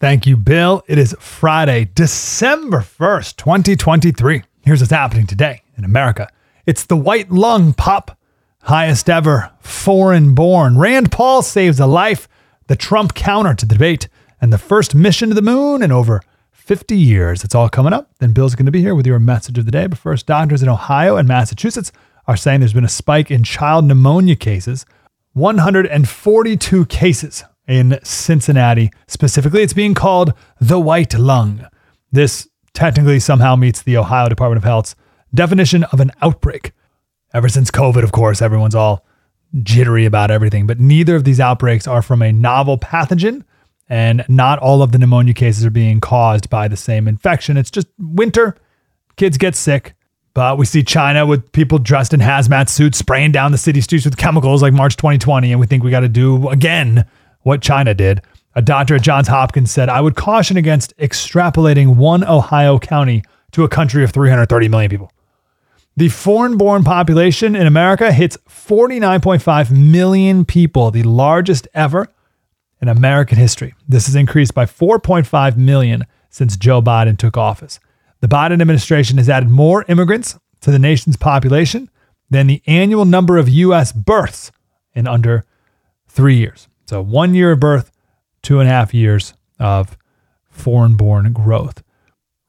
Thank you, Bill. It is Friday, December 1st, 2023. Here's what's happening today in America it's the white lung pop, highest ever foreign born. Rand Paul saves a life, the Trump counter to the debate, and the first mission to the moon in over 50 years. It's all coming up. Then Bill's going to be here with your message of the day. But first, doctors in Ohio and Massachusetts are saying there's been a spike in child pneumonia cases 142 cases in Cincinnati. Specifically, it's being called the white lung. This technically somehow meets the Ohio Department of Health's definition of an outbreak. Ever since COVID, of course, everyone's all jittery about everything, but neither of these outbreaks are from a novel pathogen, and not all of the pneumonia cases are being caused by the same infection. It's just winter, kids get sick, but we see China with people dressed in hazmat suits spraying down the city streets with chemicals like March 2020. And we think we got to do again what China did. A doctor at Johns Hopkins said, I would caution against extrapolating one Ohio county to a country of 330 million people. The foreign born population in America hits 49.5 million people, the largest ever in American history. This has increased by 4.5 million since Joe Biden took office. The Biden administration has added more immigrants to the nation's population than the annual number of U.S. births in under three years. So, one year of birth, two and a half years of foreign born growth.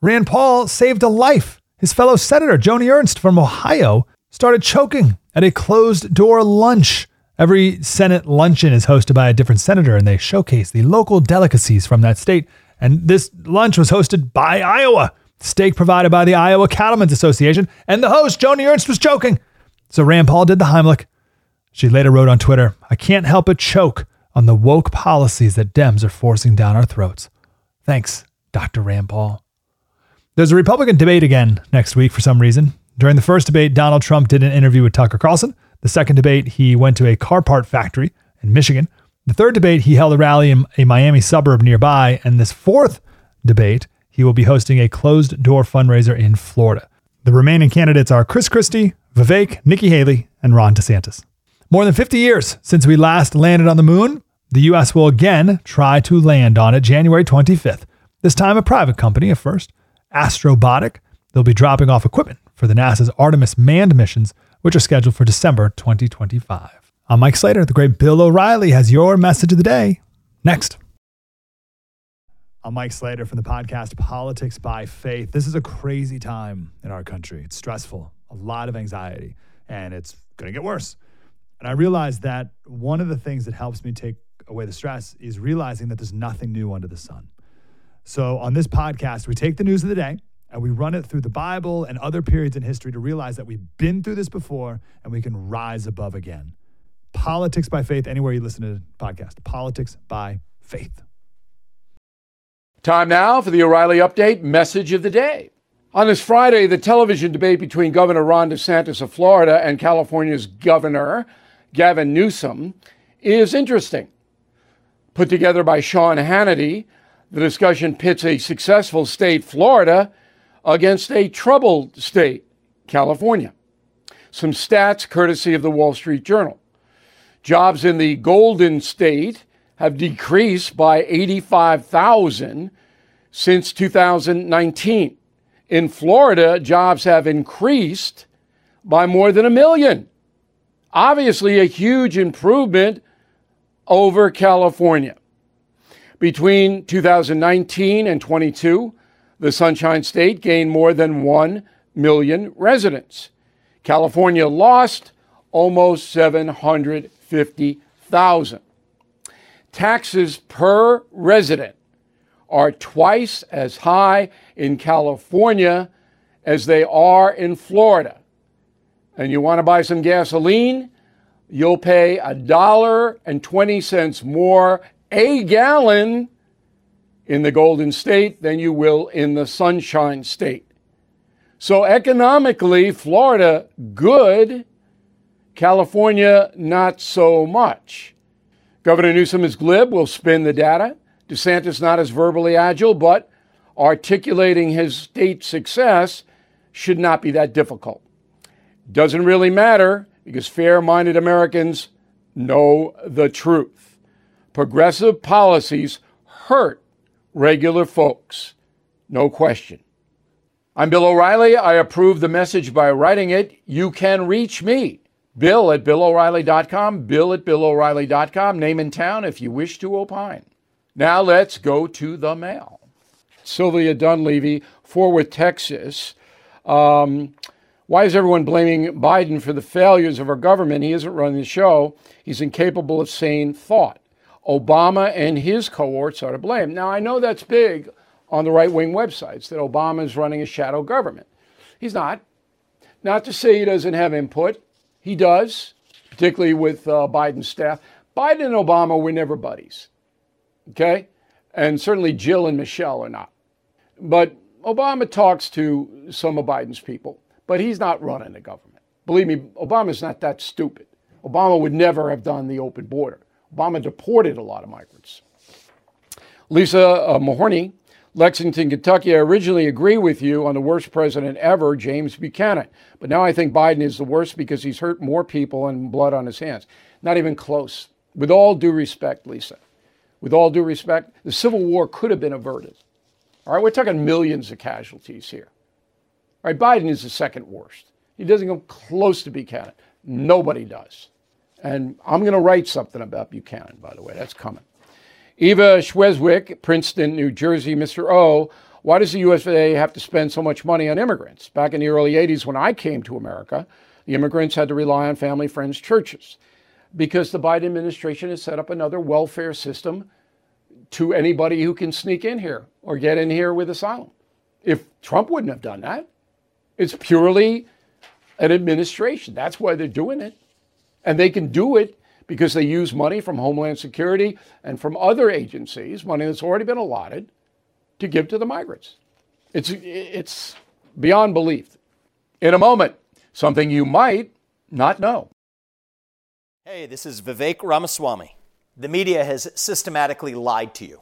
Rand Paul saved a life. His fellow Senator, Joni Ernst from Ohio, started choking at a closed door lunch. Every Senate luncheon is hosted by a different senator, and they showcase the local delicacies from that state. And this lunch was hosted by Iowa steak provided by the Iowa Cattlemen's Association, and the host, Joni Ernst, was choking. So Rand Paul did the Heimlich. She later wrote on Twitter, I can't help but choke on the woke policies that Dems are forcing down our throats. Thanks, Dr. Rand Paul. There's a Republican debate again next week for some reason. During the first debate, Donald Trump did an interview with Tucker Carlson. The second debate, he went to a car part factory in Michigan. The third debate, he held a rally in a Miami suburb nearby. And this fourth debate, he will be hosting a closed door fundraiser in Florida. The remaining candidates are Chris Christie, Vivek, Nikki Haley, and Ron DeSantis. More than 50 years since we last landed on the moon, the U.S. will again try to land on it January 25th. This time, a private company at first, Astrobotic. They'll be dropping off equipment for the NASA's Artemis manned missions, which are scheduled for December 2025. I'm Mike Slater. The great Bill O'Reilly has your message of the day next. I'm Mike Slater from the podcast Politics by Faith. This is a crazy time in our country. It's stressful, a lot of anxiety, and it's going to get worse. And I realized that one of the things that helps me take away the stress is realizing that there's nothing new under the sun. So on this podcast, we take the news of the day and we run it through the Bible and other periods in history to realize that we've been through this before and we can rise above again. Politics by Faith, anywhere you listen to the podcast. Politics by Faith. Time now for the O'Reilly Update message of the day. On this Friday, the television debate between Governor Ron DeSantis of Florida and California's Governor Gavin Newsom is interesting. Put together by Sean Hannity, the discussion pits a successful state, Florida, against a troubled state, California. Some stats courtesy of the Wall Street Journal. Jobs in the Golden State have decreased by 85,000 since 2019. In Florida, jobs have increased by more than a million. Obviously, a huge improvement over California. Between 2019 and 22, the Sunshine State gained more than 1 million residents. California lost almost 750,000. Taxes per resident are twice as high in California as they are in Florida. And you want to buy some gasoline? You'll pay a dollar and 20 cents more a gallon in the Golden State than you will in the Sunshine State. So economically, Florida, good. California, not so much. Governor Newsom is glib, will spin the data. DeSantis not as verbally agile, but articulating his state success should not be that difficult. Doesn't really matter because fair minded Americans know the truth. Progressive policies hurt regular folks, no question. I'm Bill O'Reilly. I approve the message by writing it. You can reach me, Bill at BillO'Reilly.com, Bill at BillO'Reilly.com, name and town if you wish to opine. Now let's go to the mail. Sylvia Dunleavy, Fort Worth, Texas. Um, why is everyone blaming Biden for the failures of our government? He isn't running the show. He's incapable of sane thought. Obama and his cohorts are to blame. Now, I know that's big on the right wing websites that Obama is running a shadow government. He's not. Not to say he doesn't have input, he does, particularly with uh, Biden's staff. Biden and Obama were never buddies, okay? And certainly Jill and Michelle are not. But Obama talks to some of Biden's people, but he's not running the government. Believe me, Obama's not that stupid. Obama would never have done the open border. Obama deported a lot of migrants. Lisa uh, Lexington, Kentucky. I originally agree with you on the worst president ever, James Buchanan. But now I think Biden is the worst because he's hurt more people and blood on his hands. Not even close. With all due respect, Lisa, with all due respect, the Civil War could have been averted. All right, we're talking millions of casualties here. All right, Biden is the second worst. He doesn't come close to Buchanan. Nobody does. And I'm going to write something about Buchanan, by the way. That's coming. Eva Schweswick, Princeton, New Jersey. Mr. O, why does the USA have to spend so much money on immigrants? Back in the early 80s, when I came to America, the immigrants had to rely on family, friends, churches because the Biden administration has set up another welfare system to anybody who can sneak in here or get in here with asylum. If Trump wouldn't have done that, it's purely an administration. That's why they're doing it. And they can do it because they use money from Homeland Security and from other agencies, money that's already been allotted, to give to the migrants. It's, it's beyond belief. In a moment, something you might not know. Hey, this is Vivek Ramaswamy. The media has systematically lied to you.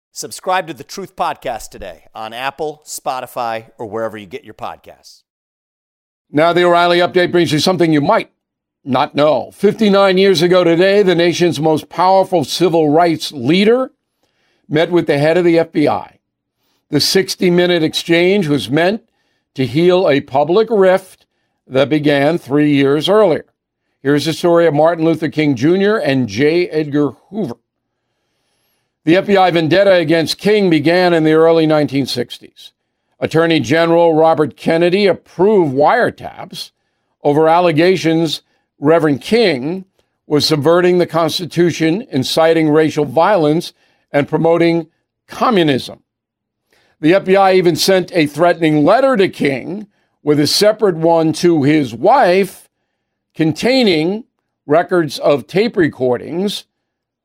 Subscribe to the Truth Podcast today on Apple, Spotify, or wherever you get your podcasts. Now, the O'Reilly update brings you something you might not know. 59 years ago today, the nation's most powerful civil rights leader met with the head of the FBI. The 60 minute exchange was meant to heal a public rift that began three years earlier. Here's the story of Martin Luther King Jr. and J. Edgar Hoover. The FBI vendetta against King began in the early 1960s. Attorney General Robert Kennedy approved wiretaps over allegations Reverend King was subverting the Constitution, inciting racial violence, and promoting communism. The FBI even sent a threatening letter to King with a separate one to his wife containing records of tape recordings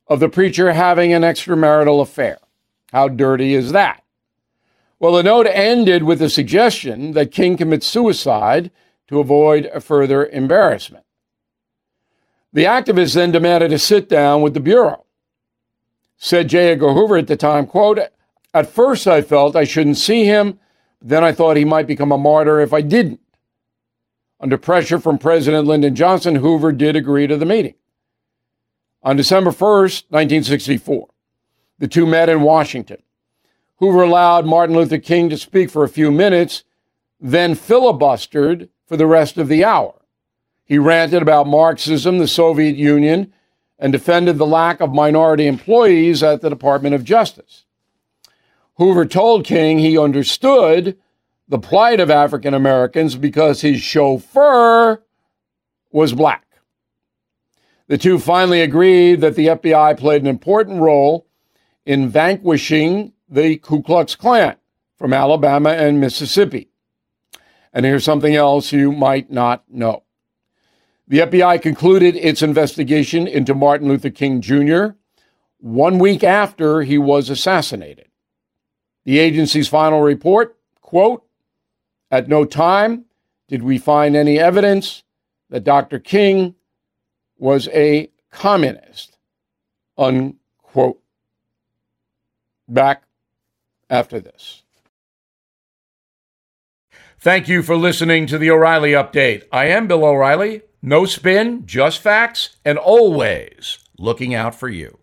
of the preacher having an extramarital affair. How dirty is that? Well, the note ended with a suggestion that King commit suicide to avoid a further embarrassment. The activist then demanded a sit down with the Bureau. Said J. Edgar Hoover at the time, quote, At first I felt I shouldn't see him, then I thought he might become a martyr if I didn't. Under pressure from President Lyndon Johnson, Hoover did agree to the meeting. On December 1st, 1964, the two met in Washington. Hoover allowed Martin Luther King to speak for a few minutes, then filibustered for the rest of the hour. He ranted about Marxism, the Soviet Union, and defended the lack of minority employees at the Department of Justice. Hoover told King he understood the plight of African Americans because his chauffeur was black. The two finally agreed that the FBI played an important role in vanquishing the Ku Klux Klan from Alabama and Mississippi. And here's something else you might not know. The FBI concluded its investigation into Martin Luther King Jr. one week after he was assassinated. The agency's final report, quote, at no time did we find any evidence that Dr. King was a communist, unquote. Back after this. Thank you for listening to the O'Reilly Update. I am Bill O'Reilly. No spin, just facts, and always looking out for you.